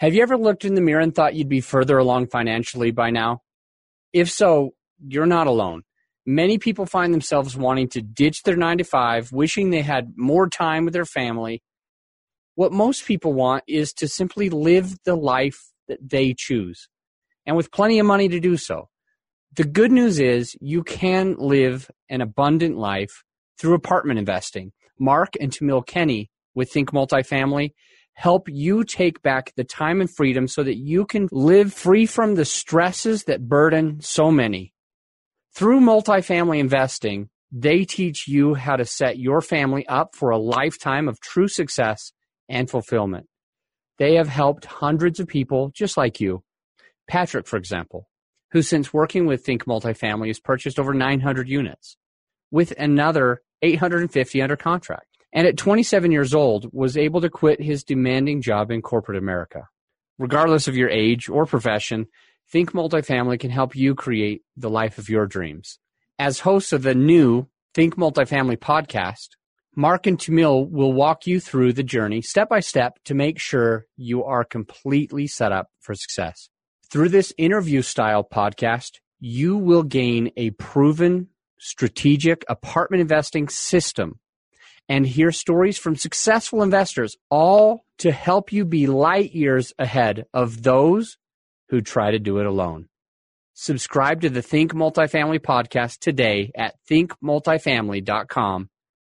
Have you ever looked in the mirror and thought you'd be further along financially by now? If so, you're not alone. Many people find themselves wanting to ditch their nine to five, wishing they had more time with their family. What most people want is to simply live the life that they choose, and with plenty of money to do so. The good news is you can live an abundant life through apartment investing. Mark and Tamiel Kenney with Think Multifamily help you take back the time and freedom so that you can live free from the stresses that burden so many. Through multifamily investing, they teach you how to set your family up for a lifetime of true success and fulfillment. They have helped hundreds of people just like you. Patrick, for example, who since working with Think Multifamily has purchased over 900 units with another 850 under contract. And at 27 years old, was able to quit his demanding job in corporate America. Regardless of your age or profession, Think Multifamily can help you create the life of your dreams. As hosts of the new Think Multifamily podcast, Mark and Tamiel will walk you through the journey step by step to make sure you are completely set up for success. Through this interview style podcast, you will gain a proven strategic apartment investing system and hear stories from successful investors, all to help you be light years ahead of those who try to do it alone. Subscribe to the Think Multifamily podcast today at thinkmultifamily.com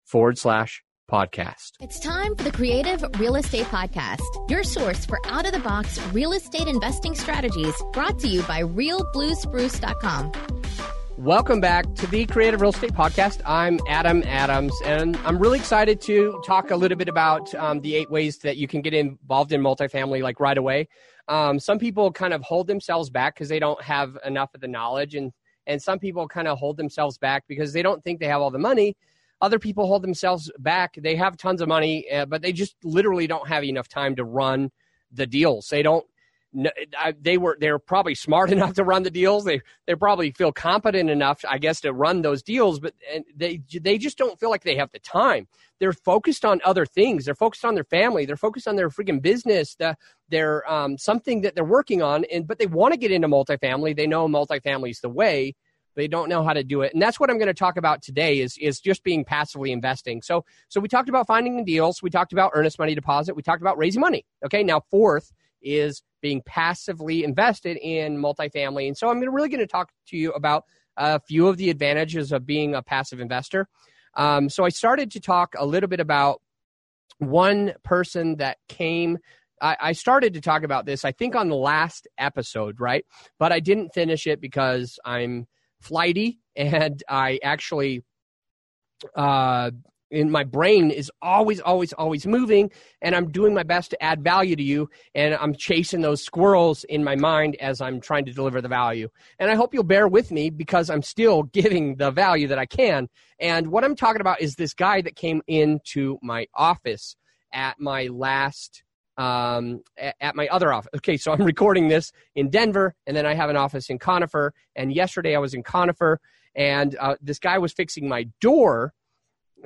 forward slash podcast. It's time for the Creative Real Estate Podcast, your source for out of the box real estate investing strategies brought to you by realbluespruce.com. Welcome back to the Creative Real Estate Podcast. I'm Adam Adams, and I'm really excited to talk a little bit about um, the eight ways that you can get involved in multifamily like right away. Um, some people kind of hold themselves back because they don't have enough of the knowledge, and and some people kind of hold themselves back because they don't think they have all the money. Other people hold themselves back; they have tons of money, uh, but they just literally don't have enough time to run the deals. They don't they were they're probably smart enough to run the deals. They they probably feel competent enough, I guess, to run those deals, but they they just don't feel like they have the time. They're focused on other things. They're focused on their family. They're focused on their freaking business. The, they're um, something that they're working on, and but they want to get into multifamily. They know multifamily is the way. They don't know how to do it, and that's what I'm going to talk about today. Is is just being passively investing. So so we talked about finding the deals. We talked about earnest money deposit. We talked about raising money. Okay, now fourth is being passively invested in multifamily. And so I'm really going to talk to you about a few of the advantages of being a passive investor. Um, so I started to talk a little bit about one person that came. I, started to talk about this, I think, on the last episode, right? But I didn't finish it because I'm flighty and I actually uh, in my brain is always always always moving and i'm doing my best to add value to you and i'm chasing those squirrels in my mind as i'm trying to deliver the value and i hope you'll bear with me because i'm still giving the value that i can and what i'm talking about is this guy that came into my office at my last um, at my other office. Okay, so I'm recording this in Denver, and then I have an office in Conifer. And yesterday I was in Conifer, and uh, this guy was fixing my door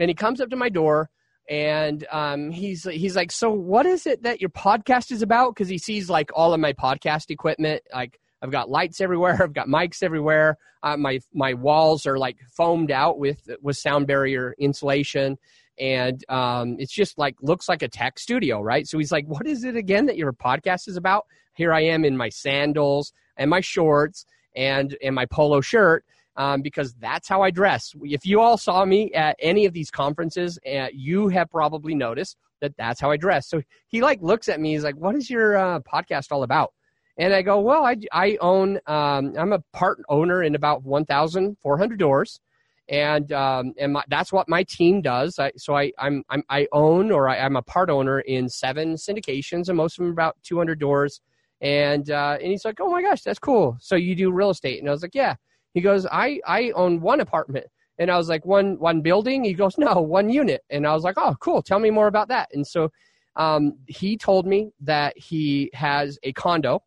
and he comes up to my door and um, he's he's like, "So what is it that your podcast is about?" Because he sees like all of my podcast equipment, like I've got lights everywhere, I've got mics everywhere. Uh, my my walls are like foamed out with with sound barrier insulation, and um, it's just like looks like a tech studio, right? So he's like, "What is it again that your podcast is about?" Here I am in my sandals and my shorts and and my polo shirt um, because that's how I dress. If you all saw me at any of these conferences, uh, you have probably noticed that that's how I dress. So he like looks at me. He's like, "What is your uh, podcast all about?" And I go, "Well, I, I own. Um, I'm a part owner in about 1,400 doors." and um, and my, that's what my team does. I, so I I'm, I'm, i own or I, am a part owner in seven syndications, and most of them about 200 doors. And uh, and he's like, oh my gosh, that's cool. So you do real estate? And I was like, yeah. He goes, I, I own one apartment. And I was like, one, one building? He goes, no, one unit. And I was like, oh, cool. Tell me more about that. And so um, he told me that he has a condo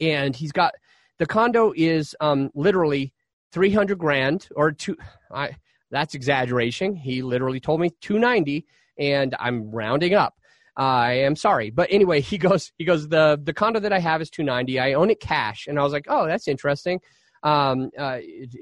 and he's got the condo is um, literally 300 grand or two. I, that's exaggeration. He literally told me 290 and I'm rounding up. I am sorry. But anyway, he goes, he goes, the, the condo that I have is 290. I own it cash. And I was like, oh, that's interesting. Um, uh,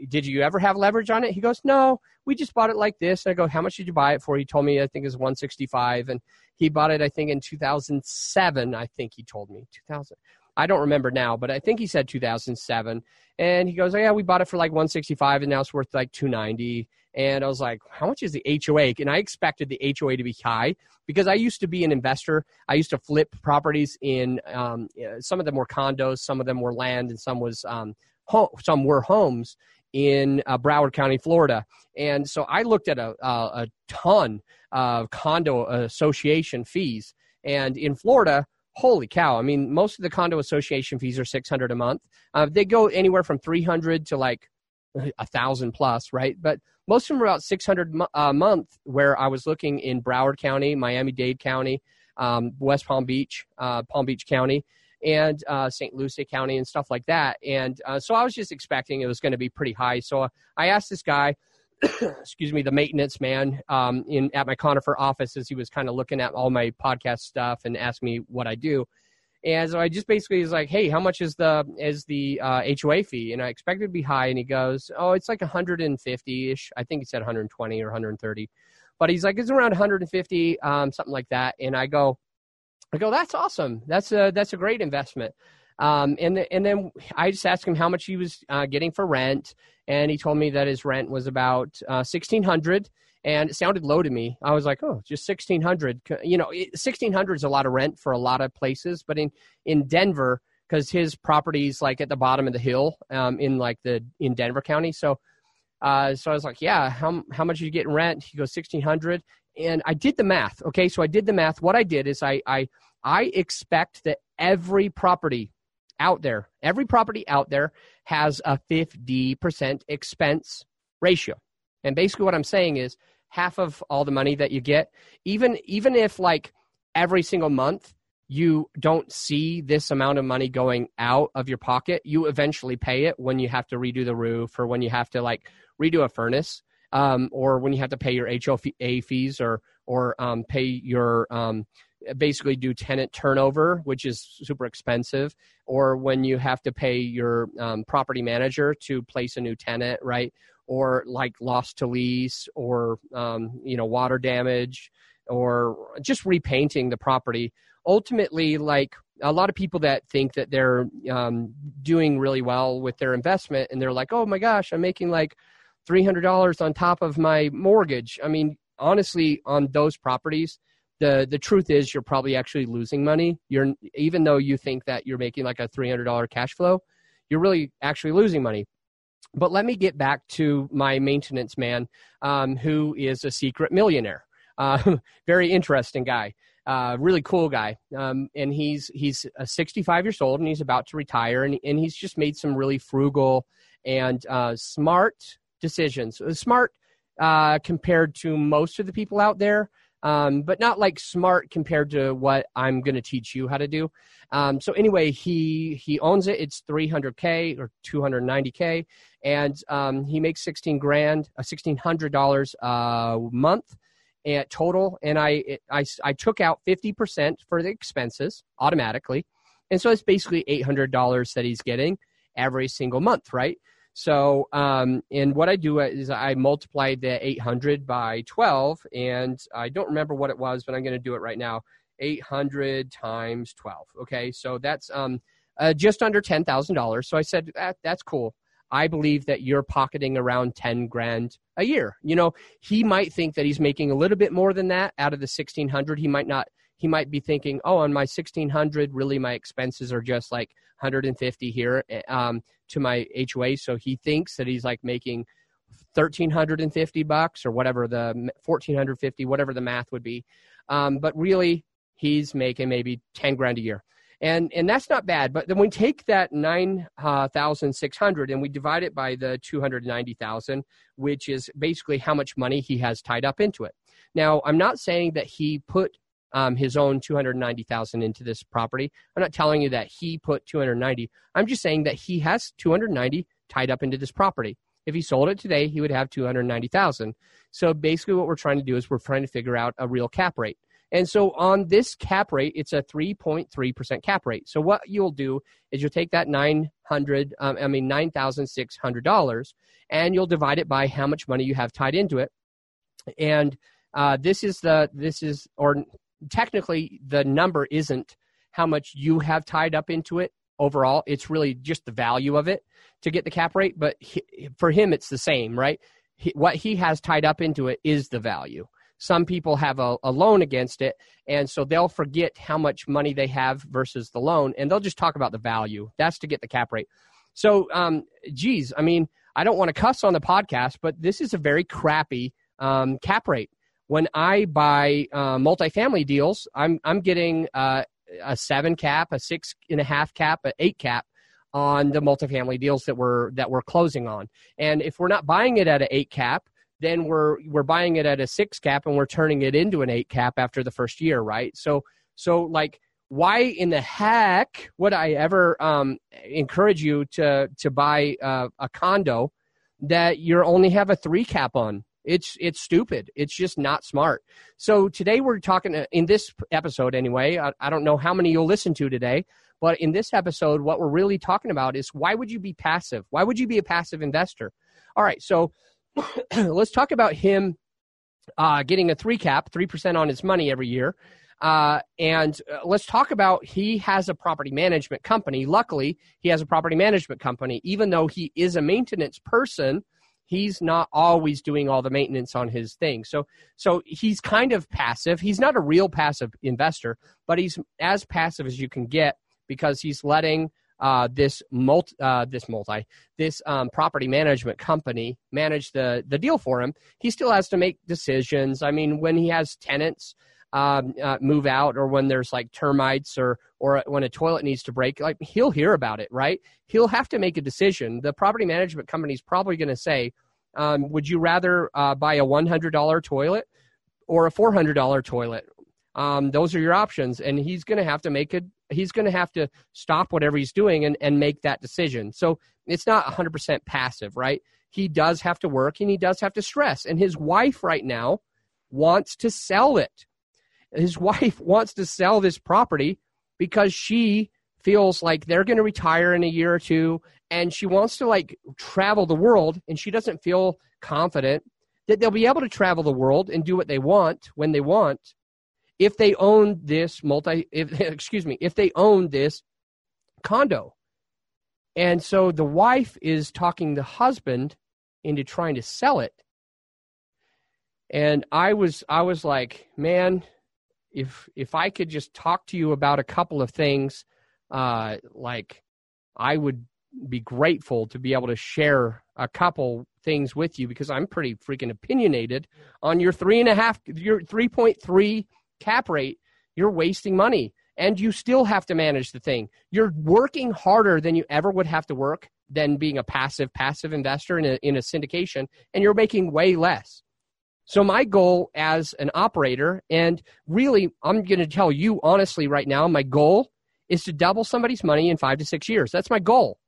did you ever have leverage on it? He goes, no, we just bought it like this. And I go, how much did you buy it for? He told me, I think it was 165. And he bought it, I think in 2007. I think he told me 2000. I don't remember now, but I think he said 2007. And he goes, oh, yeah, we bought it for like 165 and now it's worth like 290. And I was like, how much is the HOA? And I expected the HOA to be high because I used to be an investor. I used to flip properties in um, some of them were condos, some of them were land, and some was um, some were homes in uh, Broward County, Florida. And so I looked at a, a, a ton of condo association fees. And in Florida, holy cow! I mean, most of the condo association fees are six hundred a month. Uh, they go anywhere from three hundred to like a thousand plus, right? But most of them are about 600 a month where I was looking in Broward County, Miami-Dade County, um, West Palm Beach, uh, Palm Beach County, and uh, St. Lucie County and stuff like that. And uh, so I was just expecting it was going to be pretty high. So I asked this guy, excuse me, the maintenance man um, in at my conifer office as he was kind of looking at all my podcast stuff and asked me what I do. And so I just basically was like, "Hey, how much is the is the uh, HOA fee?" And I expected it to be high, and he goes, "Oh, it's like 150 ish. I think he said 120 or 130." But he's like, "It's around 150, um, something like that." And I go, "I go, that's awesome. That's a that's a great investment." Um, and and then I just asked him how much he was uh, getting for rent, and he told me that his rent was about uh, 1600 and it sounded low to me. I was like, oh, just sixteen hundred. You know, sixteen hundred is a lot of rent for a lot of places, but in in Denver, because his property's like at the bottom of the hill, um, in like the in Denver County. So, uh, so I was like, yeah, how how much are you get in rent? He goes sixteen hundred, and I did the math. Okay, so I did the math. What I did is I I I expect that every property out there, every property out there has a 50% expense ratio. And basically what I'm saying is half of all the money that you get even even if like every single month you don't see this amount of money going out of your pocket you eventually pay it when you have to redo the roof or when you have to like redo a furnace um, or when you have to pay your HOA fees or or um, pay your um, basically do tenant turnover, which is super expensive, or when you have to pay your um, property manager to place a new tenant, right? or like loss to lease or um, you know water damage or just repainting the property ultimately like a lot of people that think that they're um, doing really well with their investment and they're like oh my gosh i'm making like $300 on top of my mortgage i mean honestly on those properties the the truth is you're probably actually losing money you're even though you think that you're making like a $300 cash flow you're really actually losing money but let me get back to my maintenance man, um, who is a secret millionaire. Uh, very interesting guy, uh, really cool guy. Um, and he's he's uh, 65 years old and he's about to retire, and and he's just made some really frugal and uh, smart decisions. Uh, smart uh, compared to most of the people out there um, but not like smart compared to what I'm going to teach you how to do. Um, so anyway, he he owns it. It's 300k or 290k, and um, he makes 16 grand, uh, 1600 dollars a month at total. And I, I I took out 50 percent for the expenses automatically, and so it's basically 800 dollars that he's getting every single month, right? So, um, and what I do is I multiply the 800 by 12, and I don't remember what it was, but I'm going to do it right now. 800 times 12. Okay, so that's um, uh, just under $10,000. So I said, that, that's cool. I believe that you're pocketing around 10 grand a year. You know, he might think that he's making a little bit more than that out of the 1600. He might not he might be thinking, oh, on my 1600, really my expenses are just like 150 here eh, um, to my HOA. So he thinks that he's like making 1350 bucks or whatever the 1450, whatever the math would be. Um, but really, he's making maybe 10 grand a year. And, and that's not bad. But then we take that 9,600 uh, and we divide it by the 290,000, which is basically how much money he has tied up into it. Now, I'm not saying that he put um, his own 290,000 into this property. I'm not telling you that he put 290. I'm just saying that he has 290 tied up into this property. If he sold it today, he would have 290,000. So basically what we're trying to do is we're trying to figure out a real cap rate And so on this cap rate, it's a 3.3% cap rate. So what you'll do is you'll take that 900, um, I mean $9,600, and you'll divide it by how much money you have tied into it. And uh, this is the this is or technically the number isn't how much you have tied up into it overall. It's really just the value of it to get the cap rate. But he, for him, it's the same, right? He, what he has tied up into it is the value. Some people have a, a loan against it, and so they'll forget how much money they have versus the loan, and they'll just talk about the value. That's to get the cap rate. So, um, geez, I mean, I don't want to cuss on the podcast, but this is a very crappy um, cap rate. When I buy uh, multifamily deals, I'm I'm getting uh, a seven cap, a six and a half cap, an eight cap on the multifamily deals that we're that we're closing on. And if we're not buying it at an eight cap, then we're we're buying it at a six cap and we're turning it into an eight cap after the first year, right? So so like why in the heck would I ever um, encourage you to to buy uh, a condo that you only have a three cap on? It's it's stupid. It's just not smart. So today we're talking uh, in this episode anyway. I, I don't know how many you'll listen to today, but in this episode, what we're really talking about is why would you be passive? Why would you be a passive investor? All right, so let's talk about him uh, getting a three cap, three percent on his money every year. Uh, and uh, let's talk about he has a property management company. Luckily, he has a property management company. Even though he is a maintenance person, he's not always doing all the maintenance on his thing. So so he's kind of passive. He's not a real passive investor, but he's as passive as you can get because he's letting uh, this multi, uh, this multi, this um, property management company manage the the deal for him. He still has to make decisions. I mean, when he has tenants um, uh, move out, or when there's like termites, or or when a toilet needs to break, like he'll hear about it, right? He'll have to make a decision. The property management company is probably going to say, um, "Would you rather uh, buy a one hundred dollar toilet or a four hundred dollar toilet?" Um, those are your options, and he's going to have to make a he's going to have to stop whatever he's doing and, and make that decision. So it's not 100% passive, right? He does have to work and he does have to stress. And his wife right now wants to sell it. His wife wants to sell this property because she feels like they're going to retire in a year or two and she wants to like travel the world and she doesn't feel confident that they'll be able to travel the world and do what they want when they want if they own this multi if, excuse me if they own this condo. And so the wife is talking the husband into trying to sell it. And i was i was like man if if i could just talk to you about a couple of things uh like i would be grateful to be able to share a couple things with you because i'm pretty freaking opinionated on your three and a half your 3.3 cap rate, you're wasting money and you still have to manage the thing. You're working harder than you ever would have to work than being a passive passive investor in a, in a syndication and you're making way less. So my goal as an operator and really I'm going to tell you honestly right now my goal is to double somebody's money in 5 to 6 years. That's my goal,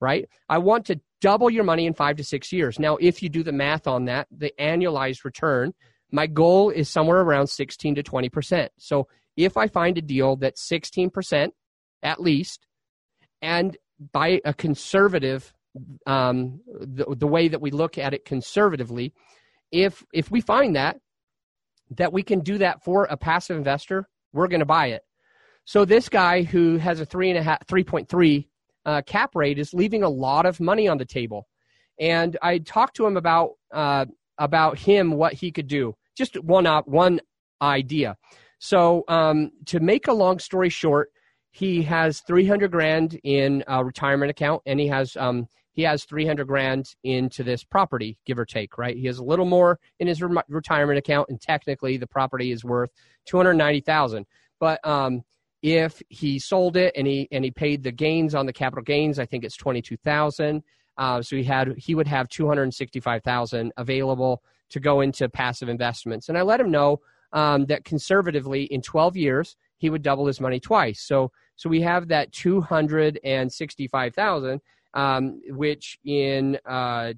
right? I want to double your money in 5 to 6 years. Now if you do the math on that, the annualized return my goal is somewhere around 16 to 20%. So if I find a deal that's 16% at least, and by a conservative, um, the, the way that we look at it conservatively, if if we find that that we can do that for a passive investor, we're going to buy it. So this guy who has a three and a half, three point three uh, cap rate is leaving a lot of money on the table. And I talked to him about uh, about him what he could do. Just one op- one idea. So um, to make a long story short, he has 300 grand in a retirement account, and he has um, he has 300 grand into this property, give or take. Right? He has a little more in his re- retirement account, and technically the property is worth 290,000. But um, if he sold it and he and he paid the gains on the capital gains, I think it's 22,000. Uh, so he had he would have 265,000 available to go into passive investments. And I let him know um, that conservatively in 12 years he would double his money twice. So so we have that 265,000, um, which in uh,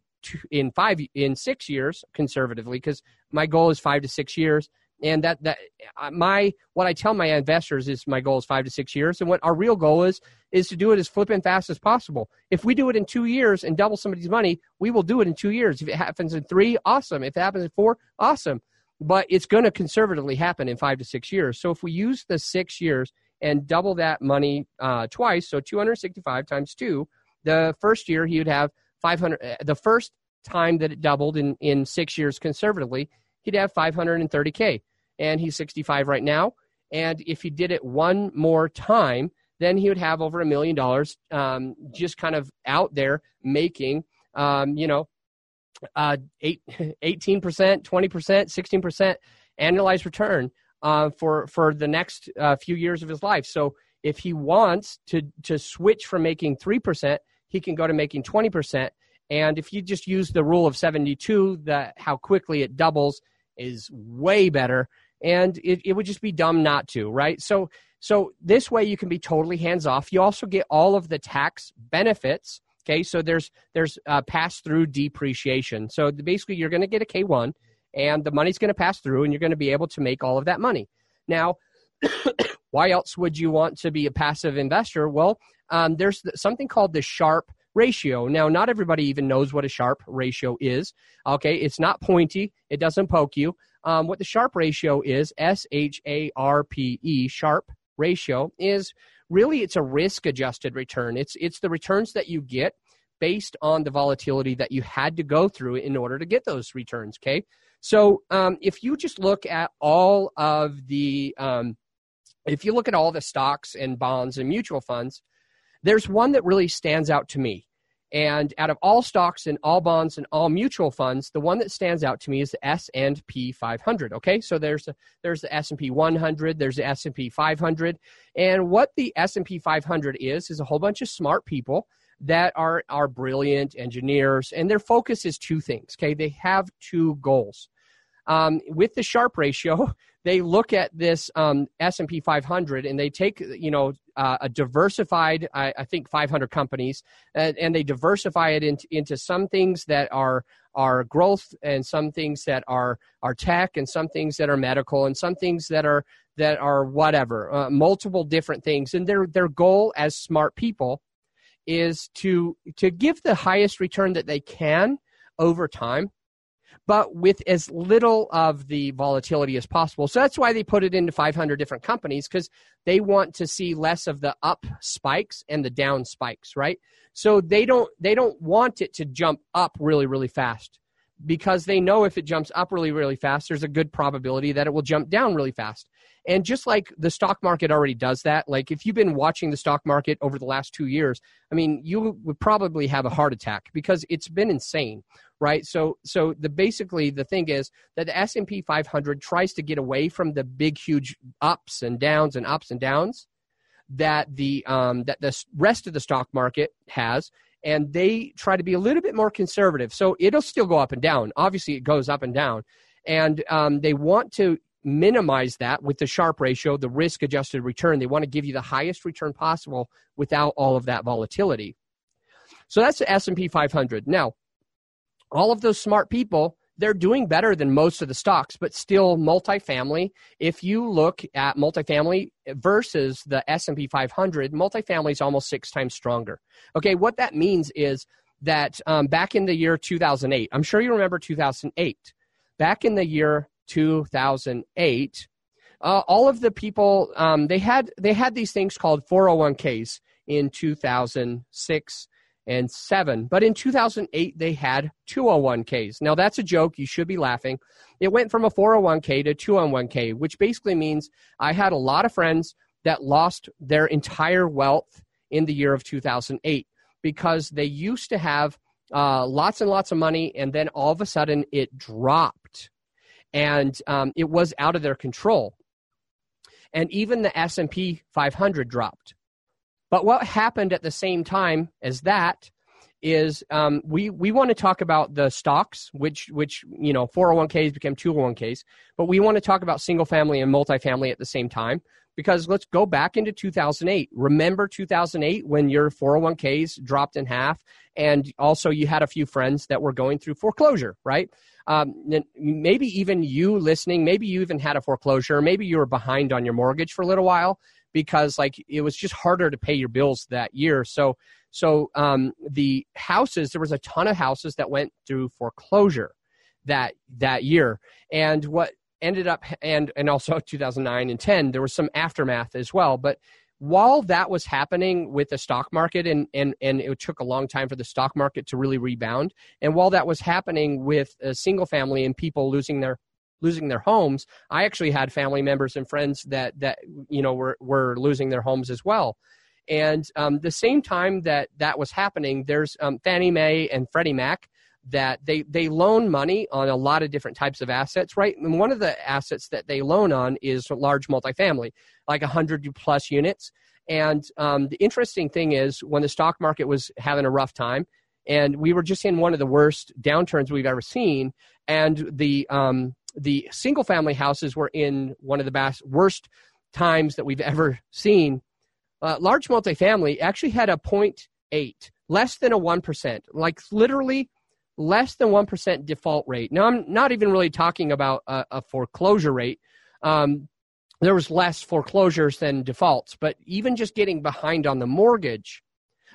in five in six years conservatively, because my goal is five to six years. and that that uh, my what I tell my investors is my goal is five to six years, and what our real goal is is to do it as flipping fast as possible. If we do it in two years and double somebody's money, we will do it in two years. If it happens in three, awesome. If it happens in four, awesome. But it's going to conservatively happen in five to six years. So if we use the six years and double that money uh, twice, so 265 times two, the first year he would have 500. Uh, the first time that it doubled in in six years conservatively, he'd have 530k, and he's 65 right now. And if he did it one more time, then he would have over a million dollars um, just kind of out there making, um, you know, uh, eight, 18%, 20%, 16% annualized return uh, for, for the next uh, few years of his life. So if he wants to, to switch from making 3%, he can go to making 20%. And if you just use the rule of 72, that how quickly it doubles is way better. And it, it would just be dumb not to, right? So so this way you can be totally hands off. You also get all of the tax benefits. Okay, so there's there's uh, pass through depreciation. So basically, you're going to get a K one, and the money's going to pass through, and you're going to be able to make all of that money. Now, why else would you want to be a passive investor? Well, um, there's something called the Sharpe ratio. Now, not everybody even knows what a Sharpe ratio is. Okay, it's not pointy. It doesn't poke you. Um, what the Sharpe ratio is, S H A R P E, Sharpe ratio is really it's a risk adjusted return. It's it's the returns that you get based on the volatility that you had to go through in order to get those returns. Okay, so um, if you just look at all of the um, if you look at all the stocks and bonds and mutual funds, there's one that really stands out to me. And out of all stocks and all bonds and all mutual funds, the one that stands out to me is the S&P 500. Okay, so there's a, there's the S&P 100, there's the S&P 500, and what the S&P 500 is is a whole bunch of smart people that are are brilliant engineers, and their focus is two things. Okay, they have two goals. Um, with the Sharpe ratio, they look at this um, S&P 500 and they take you know uh, a diversified I, I, think 500 companies and, and they diversify it into, into some things that are are growth and some things that are are tech and some things that are medical and some things that are that are whatever uh, multiple different things. And their their goal as smart people is to to give the highest return that they can over time but with as little of the volatility as possible. So that's why they put it into 500 different companies because they want to see less of the up spikes and the down spikes, right? So they don't they don't want it to jump up really really fast because they know if it jumps up really really fast there's a good probability that it will jump down really fast. And just like the stock market already does that, like if you've been watching the stock market over the last 2 years, I mean, you would probably have a heart attack because it's been insane right? So so the basically the thing is that the S&P 500 tries to get away from the big huge ups and downs and ups and downs that the um, that the rest of the stock market has and they try to be a little bit more conservative. So it'll still go up and down. Obviously it goes up and down. And um, they want to minimize that with the Sharpe ratio, the risk adjusted return. They want to give you the highest return possible without all of that volatility. So that's the S&P 500. Now, all of those smart people they're doing better than most of the stocks, but still multifamily. If you look at multifamily versus the S&P 500, multifamily is almost six times stronger. Okay, what that means is that um, back in the year 2008, I'm sure you remember 2008. Back in the year 2008, uh, all of the people um, they had they had these things called 401ks in 2006 and seven. But in 2008, they had 201ks. Now, that's a joke. You should be laughing. It went from a 401k to 201k, which basically means I had a lot of friends that lost their entire wealth in the year of 2008 because they used to have uh, lots and lots of money, and then all of a sudden it dropped, and um, it was out of their control. And even the S&P 500 dropped. But what happened at the same time as that is um, we we want to talk about the stocks, which which you know 401ks became 201ks, but we want to talk about single family and multifamily at the same time because let's go back into 2008. Remember 2008 when your 401ks dropped in half, and also you had a few friends that were going through foreclosure, right? Um, maybe even you listening, maybe you even had a foreclosure, maybe you were behind on your mortgage for a little while because like it was just harder to pay your bills that year. So so um, the houses, there was a ton of houses that went through foreclosure that that year, and what ended up and and also 2009 and 10 there was some aftermath as well but while that was happening with the stock market and, and, and it took a long time for the stock market to really rebound and while that was happening with a single family and people losing their losing their homes i actually had family members and friends that that you know were, were losing their homes as well. And um, the same time that that was happening there's um, fannie mae and freddie mac that they they loan money on a lot of different types of assets, right? And one of the assets that they loan on is large multifamily, like 100 plus units. And um, the interesting thing is, when the stock market was having a rough time, and we were just in one of the worst downturns we've ever seen, and the um, the single family houses were in one of the best, worst times that we've ever seen. Uh, large multifamily actually had a 0.8, less than a 1%, like literally less than 1% default rate. Now, I'm not even really talking about a, a foreclosure rate. Um, there was less foreclosures than defaults, but even just getting behind on the mortgage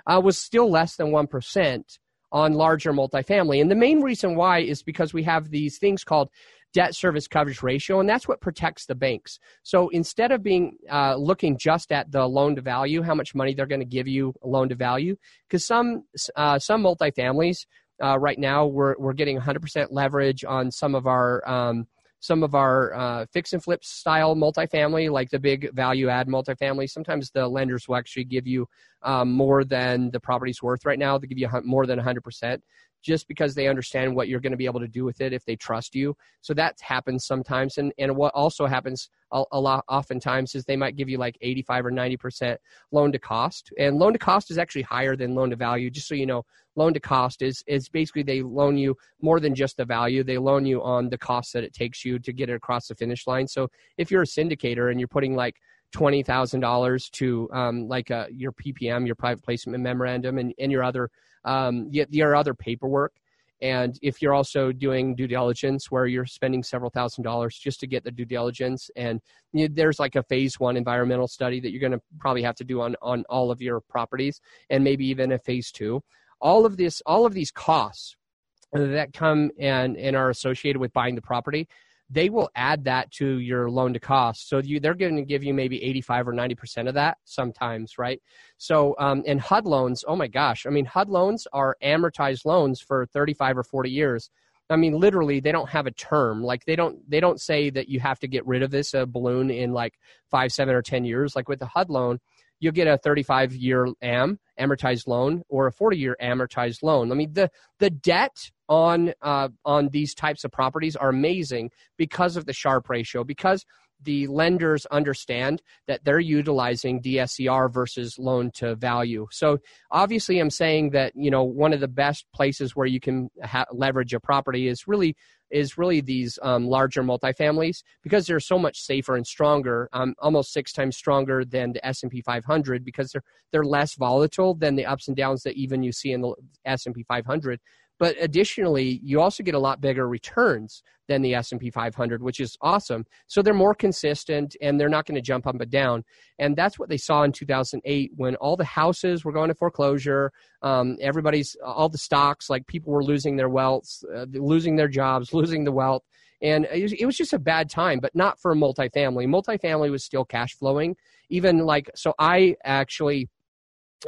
uh, was still less than 1% on larger multifamily. And the main reason why is because we have these things called debt service coverage ratio, and that's what protects the banks. So instead of being uh, looking just at the loan to value, how much money they're going to give you loan to value, because some uh, some multifamilies uh, right now, we're we're getting 100% leverage on some of our um, some of our uh, fix and flip style multifamily, like the big value add multifamily. Sometimes the lenders will actually give you um, more than the property's worth right now. They give you more than 100% just because they understand what you're going to be able to do with it if they trust you. So that happens sometimes. And, and what also happens a, a lot oftentimes is they might give you like 85 or 90% loan to cost. And loan to cost is actually higher than loan to value. Just so you know, loan to cost is, is basically they loan you more than just the value. They loan you on the cost that it takes you to get it across the finish line. So if you're a syndicator and you're putting like twenty thousand dollars to um, like uh, your PPM, your private placement memorandum, and, and your other um, your other paperwork. And if you're also doing due diligence where you're spending several thousand dollars just to get the due diligence, and you there's like a phase one environmental study that you're going to probably have to do on, on all of your properties, and maybe even a phase two. All of this, all of these costs that come and, and are associated with buying the property they will add that to your loan to cost. So you, they're going to give you maybe 85 or 90% of that sometimes, right? So, um, and HUD loans, oh my gosh, I mean, HUD loans are amortized loans for 35 or 40 years. I mean, literally, they don't have a term. Like they don't they don't say that you have to get rid of this uh, balloon in like five, seven, or ten years. Like with the HUD loan, you'll get a 35 year am amortized loan or a 40 year amortized loan. I mean, the the debt on uh, on these types of properties are amazing because of the Sharpe ratio because the lenders understand that they're utilizing DSCR versus loan to value. So obviously, I'm saying that you know one of the best places where you can ha- leverage a property is really is really these um, larger multifamilies because they're so much safer and stronger, um, almost six times stronger than the S&P 500 because they're they're less volatile than the ups and downs that even you see in the S&P 500. But additionally, you also get a lot bigger returns than the S&P 500, which is awesome. So they're more consistent and they're not going to jump up and down. And that's what they saw in 2008 when all the houses were going to foreclosure. Um, everybody's all the stocks, like people were losing their wealth, uh, losing their jobs, losing the wealth. And it was just a bad time, but not for a multifamily. Multifamily was still cash flowing. Even like, so I actually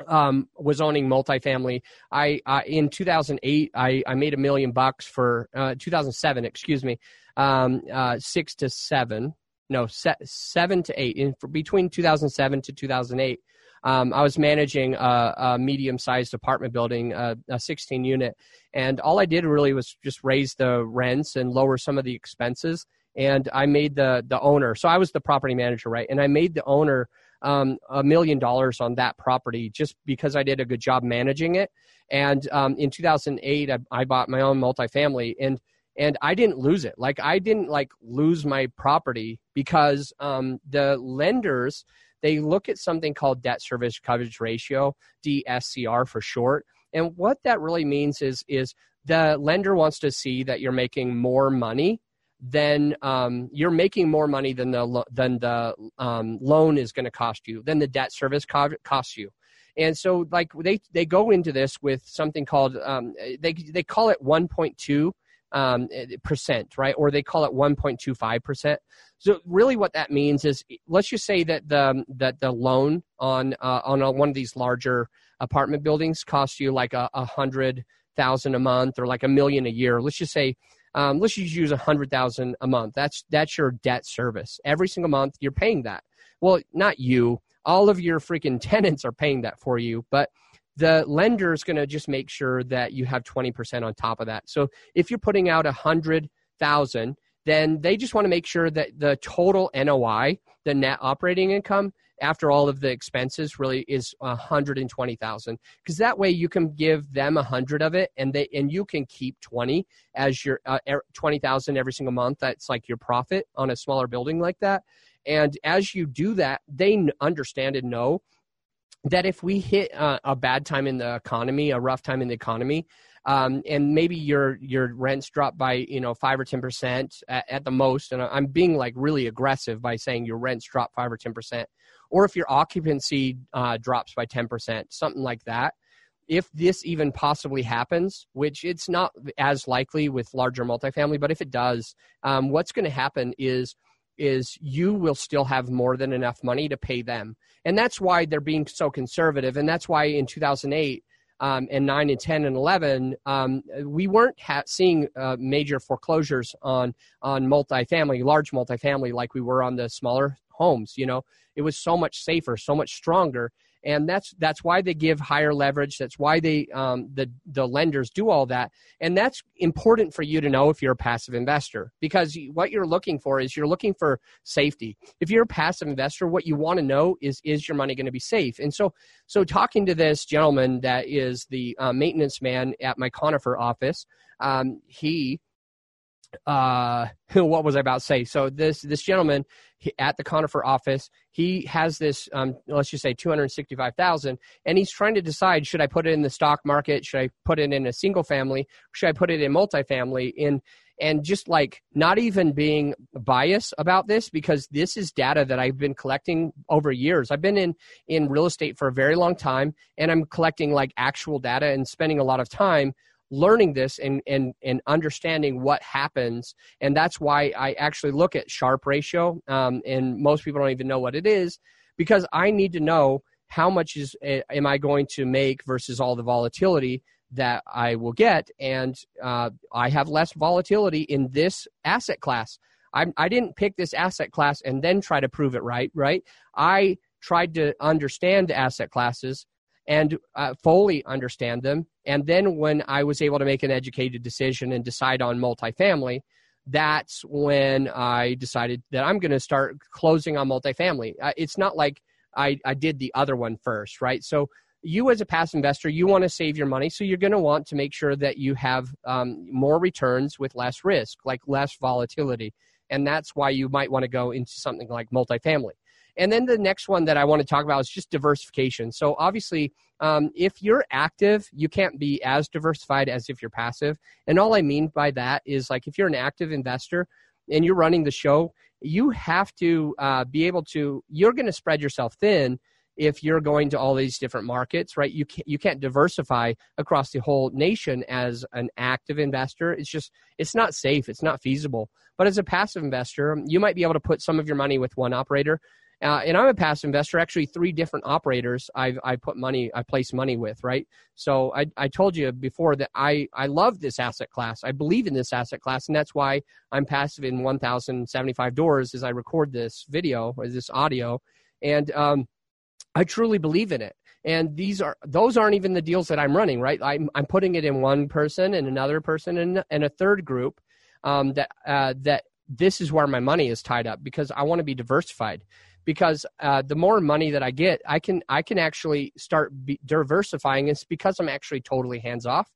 um, was owning multifamily. I, I in 2008 I, I made a million bucks for uh, 2007, excuse me, um, uh, six to seven, no se- seven to eight. In between 2007 to 2008, um, I was managing a, a medium-sized apartment building, a 16 unit, and all I did really was just raise the rents and lower some of the expenses. And I made the the owner. So I was the property manager, right? And I made the owner um, a million dollars on that property just because I did a good job managing it. And um, in 2008, I, I bought my own multifamily, and and I didn't lose it. Like I didn't like lose my property because um, the lenders they look at something called debt service coverage ratio, DSCR for short. And what that really means is is the lender wants to see that you're making more money then um, you're making more money than the than the um, loan is going to cost you, than the debt service co- costs you. And so, like they they go into this with something called um, they they call it 1.2 um, percent, right? Or they call it 1.25 percent. So really, what that means is, let's just say that the that the loan on uh, on a, one of these larger apartment buildings costs you like a, a hundred thousand a month or like a million a year. Let's just say um, let's just use a hundred thousand a month. That's that's your debt service. Every single month you're paying that. Well, not you. All of your freaking tenants are paying that for you, but the lender is going to just make sure that you have 20% on top of that. So if you're putting out a hundred thousand, then they just want to make sure that the total NOI, the net operating income, after all of the expenses really is 120,000 because that way you can give them 100 of it and they and you can keep 20 as your uh, 20,000 every single month that's like your profit on a smaller building like that. And as you do that they understand and know that if we hit uh, a bad time in the economy a rough time in the economy um, and maybe your your rents drop by you know five or ten percent at, at, the most and i'm being like really aggressive by saying your rents drop five or ten percent or if your occupancy uh, drops by 10%, something like that. If this even possibly happens, which it's not as likely with larger multifamily, but if it does, um, what's going to happen is is you will still have more than enough money to pay them, and that's why they're being so conservative, and that's why in 2008 um, and 9 and 10 and 11 um, we weren't ha- seeing uh, major foreclosures on on multifamily large multifamily like we were on the smaller homes you know? It was so much safer, so much stronger. And that's that's why they give higher leverage. That's why they um, the the lenders do all that, and that's important for you to know if you're a passive investor because what you're looking for is you're looking for safety. If you're a passive investor, what you want to know is is your money going to be safe? And so so talking to this gentleman that is the uh, maintenance man at my conifer office, um, he uh what was i about to say? So this this gentleman he, at the conifer office he has this um let's just say 265000 and he's trying to decide should i put it in the stock market? Should i put it in a single family? Should i put it in multifamily? In and just like not even being biased about this because this is data that I've been collecting over years. I've been in in real estate for a very long time and I'm collecting like actual data and spending a lot of time learning this and, and, and understanding what happens. And that's why I actually look at Sharpe ratio. Um, and most people don't even know what it is because I need to know how much is am I going to make versus all the volatility that I will get. And uh, I have less volatility in this asset class. I, I didn't pick this asset class and then try to prove it right, right? I tried to understand asset classes and uh, fully understand them. And then when I was able to make an educated decision and decide on multifamily, that's when I decided that I'm going to start closing on multifamily. Uh, it's not like I, I did the other one first, right? So you as a passive investor, you want to save your money, so you're going to want to make sure that you have um, more returns with less risk, like less volatility, and that's why you might want to go into something like multifamily. And then the next one that I want to talk about is just diversification. So obviously, um, if you're active, you can't be as diversified as if you're passive. And all I mean by that is like if you're an active investor and you're running the show, you have to uh, be able to. You're going to spread yourself thin if you're going to all these different markets, right? You can't, you can't diversify across the whole nation as an active investor. It's just, it's not safe. It's not feasible. But as a passive investor, you might be able to put some of your money with one operator uh, and I'm a passive investor. Actually, three different operators I've I put money I place money with. Right. So I I told you before that I I love this asset class. I believe in this asset class, and that's why I'm passive in 1,075 doors as I record this video or this audio, and um, I truly believe in it. And these are those aren't even the deals that I'm running. Right. I'm I'm putting it in one person and another person and and a third group um, that uh, that this is where my money is tied up because I want to be diversified because uh, the more money that I get, I can I can actually start diversifying. It's because I'm actually totally hands off.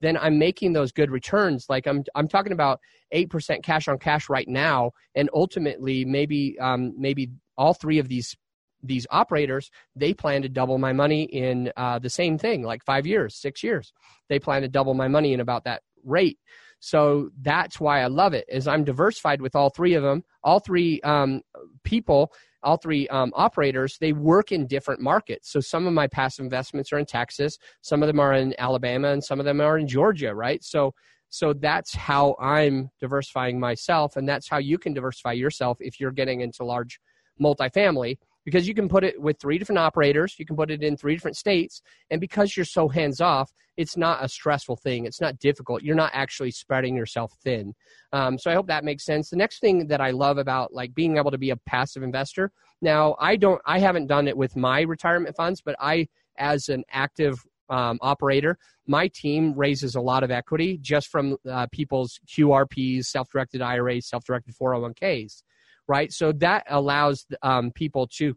Then I'm making those good returns. Like I'm I'm talking about eight percent cash on cash right now, and ultimately maybe um, maybe all three of these these operators they plan to double my money in uh, the same thing like five years six years they plan to double my money in about that rate. So that's why I love it. Is I'm diversified with all three of them. All three um, people, all three um, operators, they work in different markets. So some of my passive investments are in Texas, some of them are in Alabama, and some of them are in Georgia. Right. So so that's how I'm diversifying myself, and that's how you can diversify yourself if you're getting into large multifamily because you can put it with three different operators, you can put it in three different states, and because you're so hands off, it's not a stressful thing. It's not difficult. You're not actually spreading yourself thin. Um, so I hope that makes sense. The next thing that I love about like being able to be a passive investor. Now I don't, I haven't done it with my retirement funds, but I, as an active um, operator, my team raises a lot of equity just from uh, people's QRPs, self-directed IRAs, self-directed 401ks right? So that allows um, people to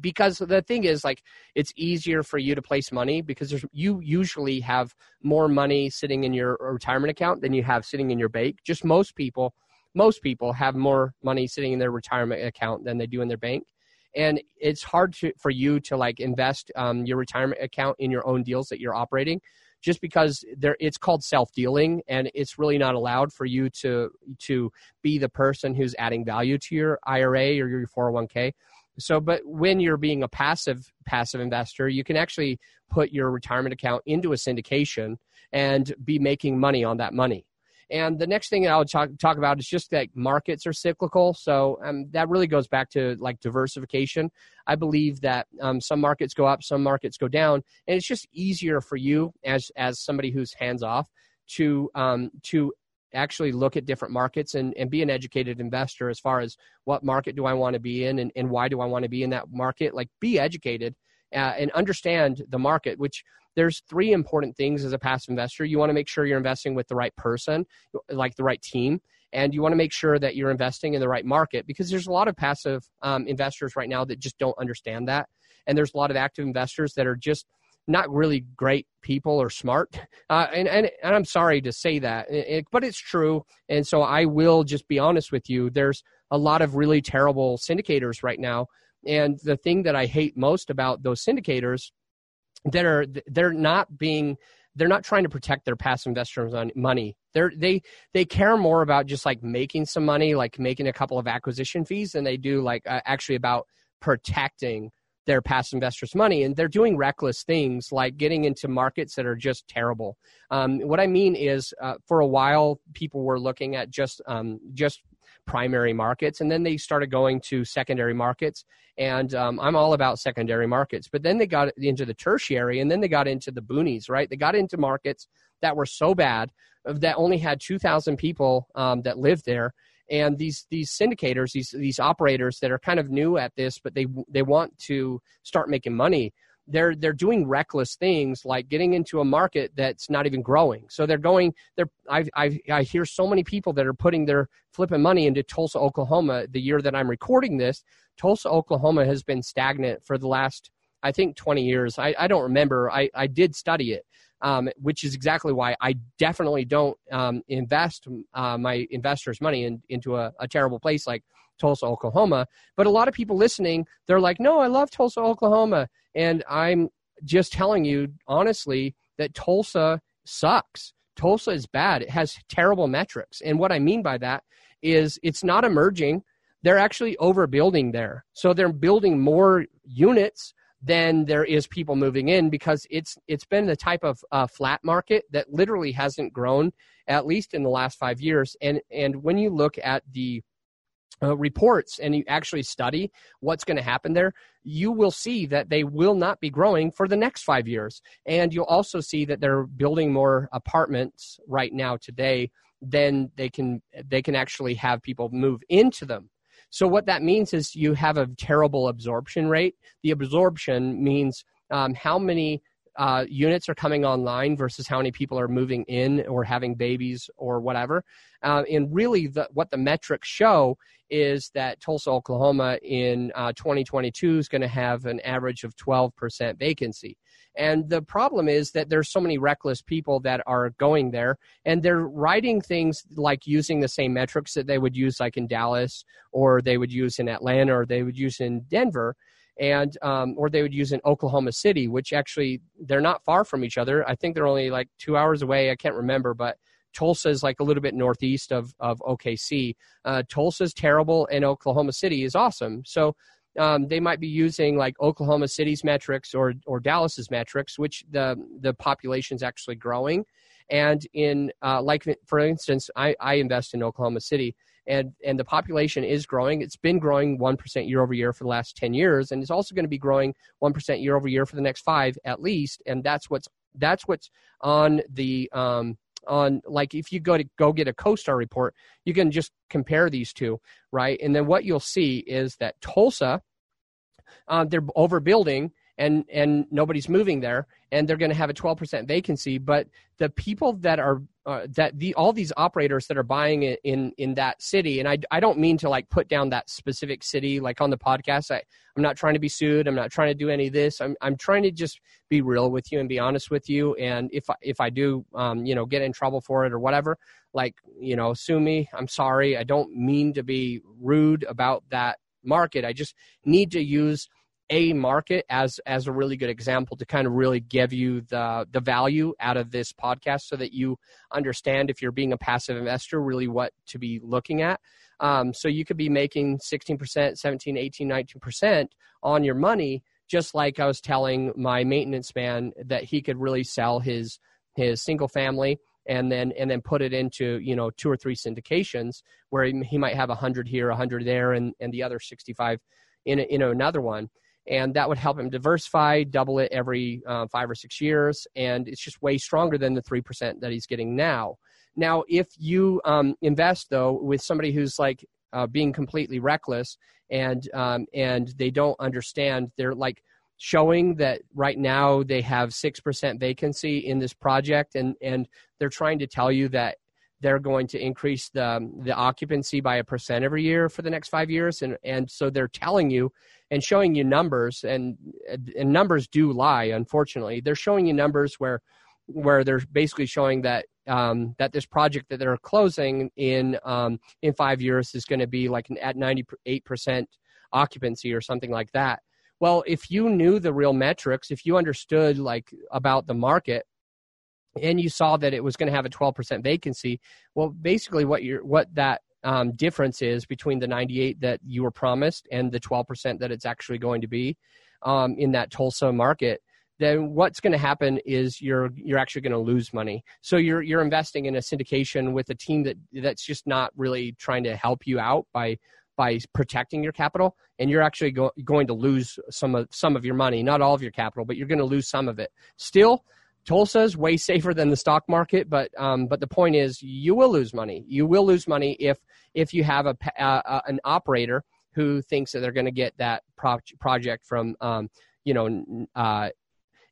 because the thing is like it's easier for you to place money because there's you usually have more money sitting in your retirement account than you have sitting in your bank. Just most people most people have more money sitting in their retirement account than they do in their bank. And it's hard to, for you to like invest um, your retirement account in your own deals that you're operating just because there it's called self-dealing and it's really not allowed for you to to be the person who's adding value to your IRA or your 401k. So but when you're being a passive passive investor, you can actually put your retirement account into a syndication and be making money on that money. And the next thing I'll talk, talk about is just that markets are cyclical. So um, that really goes back to like diversification. I believe that um, some markets go up, some markets go down, and it's just easier for you as as somebody who's hands off to um, to actually look at different markets and, and be an educated investor as far as what market do I want to be in and, and why do I want to be in that market. Like be educated uh, and understand the market, which there's three important things as a passive investor. You want to make sure you're investing with the right person, like the right team, and you want to make sure that you're investing in the right market because there's a lot of passive um, investors right now that just don't understand that, and there's a lot of active investors that are just not really great people or smart. Uh, and, and, and I'm sorry to say that, it, but it's true. And so I will just be honest with you. There's a lot of really terrible syndicators right now. And the thing that I hate most about those syndicators that are they're not being they're not trying to protect their past investors on money. They're they they care more about just like making some money, like making a couple of acquisition fees, than they do like uh, actually about protecting their past investors' money. And they're doing reckless things like getting into markets that are just terrible. Um, what I mean is, uh, for a while, people were looking at just um, just primary markets, and then they started going to secondary markets. And um, I'm all about secondary markets. But then they got into the tertiary, and then they got into the boonies, right? They got into markets that were so bad that only had 2,000 people um, that lived there. And these these syndicators, these these operators that are kind of new at this, but they they want to start making money they're they're doing reckless things like getting into a market that's not even growing. So they're going. They're I I I hear so many people that are putting their flipping money into Tulsa, Oklahoma. The year that I'm recording this, Tulsa, Oklahoma has been stagnant for the last I think 20 years. I I don't remember. I I did study it. Um, which is exactly why I definitely don't um, invest uh, my investors' money in, into a, a terrible place like Tulsa, Oklahoma. But a lot of people listening, they're like, no, I love Tulsa, Oklahoma. And I'm just telling you honestly that Tulsa sucks. Tulsa is bad. It has terrible metrics. And what I mean by that is it's not emerging. They're actually overbuilding there. So they're building more units than there is people moving in because it's it's been the type of uh, flat market that literally hasn't grown at least in the last five years. And and when you look at the uh, reports and you actually study what's going to happen there, you will see that they will not be growing for the next five years. And you'll also see that they're building more apartments right now today than they can they can actually have people move into them. So what that means is you have a terrible absorption rate. The absorption means um, how many uh, units are coming online versus how many people are moving in or having babies or whatever. Uh, and really, the, what the metrics show is that Tulsa, Oklahoma in uh, 2022 is going to have an average of 12% vacancy. And the problem is that there's so many reckless people that are going there and they're writing things like using the same metrics that they would use like in Dallas or they would use in Atlanta or they would use in Denver and um, or they would use in Oklahoma City, which actually they're not far from each other. I think they're only like two hours away. I can't remember, but Tulsa is like a little bit northeast of of OKC. Uh, Tulsa's terrible, and Oklahoma City is awesome. So um, they might be using like Oklahoma City's metrics or or Dallas's metrics, which the the population is actually growing. And in uh, like for instance, I, I invest in Oklahoma City, and and the population is growing. It's been growing one percent year over year for the last ten years, and it's also going to be growing one percent year over year for the next five at least. And that's what's that's what's on the um, on like if you go to go get a CoStar report, you can just compare these two, right? And then what you'll see is that Tulsa, uh, they're overbuilding and and nobody's moving there and they're going to have a 12% vacancy but the people that are uh, that the all these operators that are buying it in in that city and I, I don't mean to like put down that specific city like on the podcast. I, i'm not trying to be sued. I'm not trying to do any of this. I'm, I'm trying to just be real with you and be honest with you. And if I, if i do um, you know get in trouble for it or whatever like you know sue me. I'm sorry. I don't mean to be rude about that market. I just need to use a market as as a really good example to kind of really give you the the value out of this podcast so that you understand if you're being a passive investor really what to be looking at. Um, so you could be making 16% 17 18 19% on your money just like i was telling my maintenance man that he could really sell his his single family and then and then put it into you know two or three syndications where he, he might have 100 here 100 there and and the other 65 in, in another one and that would help him diversify, double it every uh, five or six years, and it's just way stronger than the three percent that he's getting now. Now, if you um, invest though with somebody who's like uh, being completely reckless and um, and they don't understand, they're like showing that right now they have six percent vacancy in this project, and and they're trying to tell you that they're going to increase the the occupancy by a percent every year for the next five years, and and so they're telling you and showing you numbers, and and numbers do lie. Unfortunately, they're showing you numbers where where they're basically showing that um, that this project that they're closing in um, in five years is going to be like at ninety eight percent occupancy or something like that. Well, if you knew the real metrics, if you understood like about the market, and you saw that it was going to have a 12% vacancy well basically what you're what that um, difference is between the 98 that you were promised and the 12% that it's actually going to be um, in that tulsa market then what's going to happen is you're you're actually going to lose money. So you're you're investing in a syndication with a team that that's just not really trying to help you out by by protecting your capital and you're actually go, going to lose some of some of your money not all of your capital but you're going to lose some of it. Still Tulsa is way safer than the stock market, but um, but the point is, you will lose money. You will lose money if if you have a uh, an operator who thinks that they're going to get that pro- project from um, you know uh,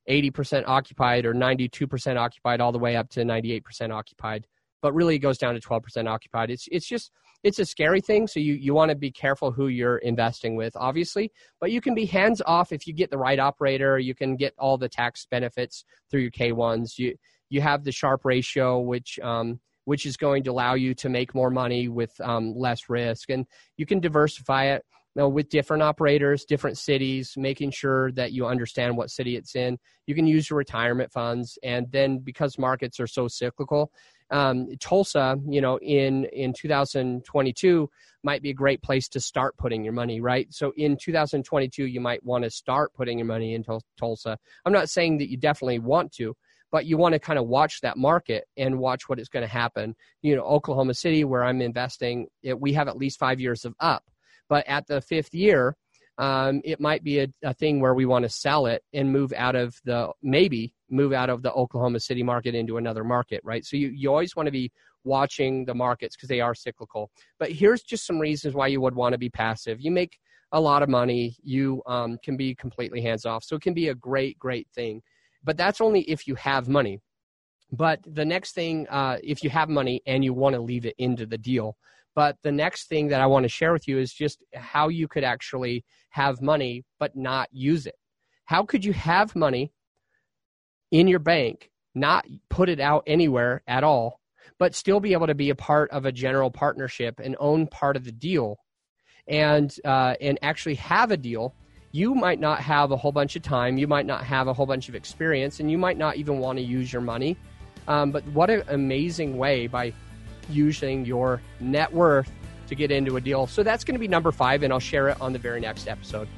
80% occupied or 92% occupied all the way up to 98% occupied but really it goes down to 12% occupied. It's it's just it's a scary thing, so you you want to be careful who you're investing with, obviously. But you can be hands off if you get the right operator. You can get all the tax benefits through your K ones. You you have the Sharpe ratio, which um, which is going to allow you to make more money with um, less risk, and you can diversify it you know, with different operators, different cities, making sure that you understand what city it's in. You can use your retirement funds, and then because markets are so cyclical, um, Tulsa, you know, in in 2022 might be a great place to start putting your money, right? So in 2022, you might want to start putting your money into Tulsa. I'm not saying that you definitely want to, but you want to kind of watch that market and watch what is going to happen. You know, Oklahoma City, where I'm investing, it, we have at least five years of up, but at the fifth year, um, it might be a, a thing where we want to sell it and move out of the maybe move out of the Oklahoma City market into another market, right? So you, you always want to be watching the markets because they are cyclical. But here's just some reasons why you would want to be passive. You make a lot of money, you um, can be completely hands off. So it can be a great, great thing. But that's only if you have money. But the next thing, uh, if you have money and you want to leave it into the deal, but the next thing that I want to share with you is just how you could actually have money but not use it. How could you have money in your bank, not put it out anywhere at all, but still be able to be a part of a general partnership and own part of the deal? And uh, and actually have a deal. You might not have a whole bunch of time. You might not have a whole bunch of experience and you might not even want to use your money. Um, but what an amazing way by using your net worth to get into a deal. So that's going to be number five, and I'll share it on the very next episode.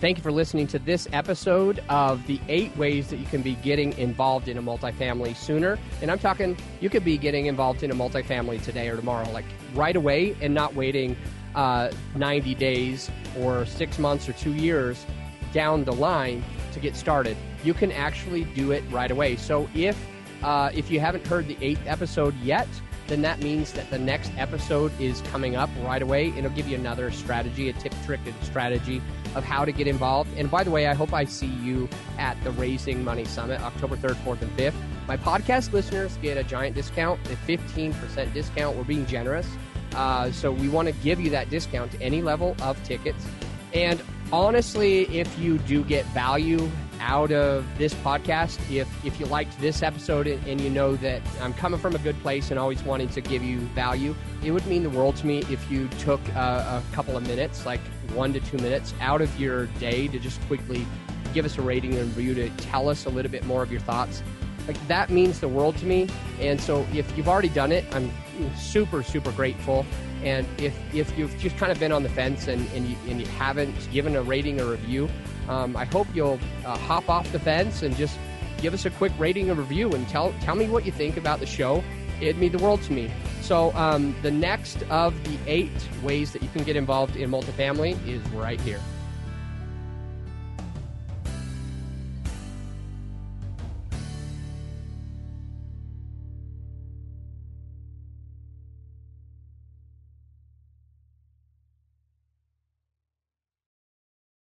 Thank you for listening to this episode of the eight ways that you can be getting involved in a multifamily sooner. And I'm talking, you could be getting involved in a multifamily today or tomorrow, like right away, and not waiting uh, 90 days or six months or two years down the line to get started. You can actually do it right away. So if uh, if you haven't heard the eighth episode yet, then that means that the next episode is coming up right away. It'll give you another strategy, a tip, trick, and strategy of how to get involved. And by the way, I hope I see you at the Raising Money Summit, October 3rd, 4th, and 5th. My podcast listeners get a giant discount, a 15% discount. We're being generous. Uh, so we want to give you that discount to any level of tickets. And honestly, if you do get value out of this podcast, if if you liked this episode and, you know that I'm coming from a good place and always wanting to give you value, it would mean the world to me if you took a, a couple of minutes, like one to two minutes, out of your day to just quickly give us a rating and review to tell us a little bit more of your thoughts. Like that means the world to me. And so if you've already done it, I'm super super grateful. And if, if you've just kind of been on the fence and, and, you, and you haven't given a rating or review, um, I hope you'll uh, hop off the fence and just give us a quick rating and review and tell, tell me what you think about the show. It'd mean the world to me. So, um, the next of the eight ways that you can get involved in multifamily is right here.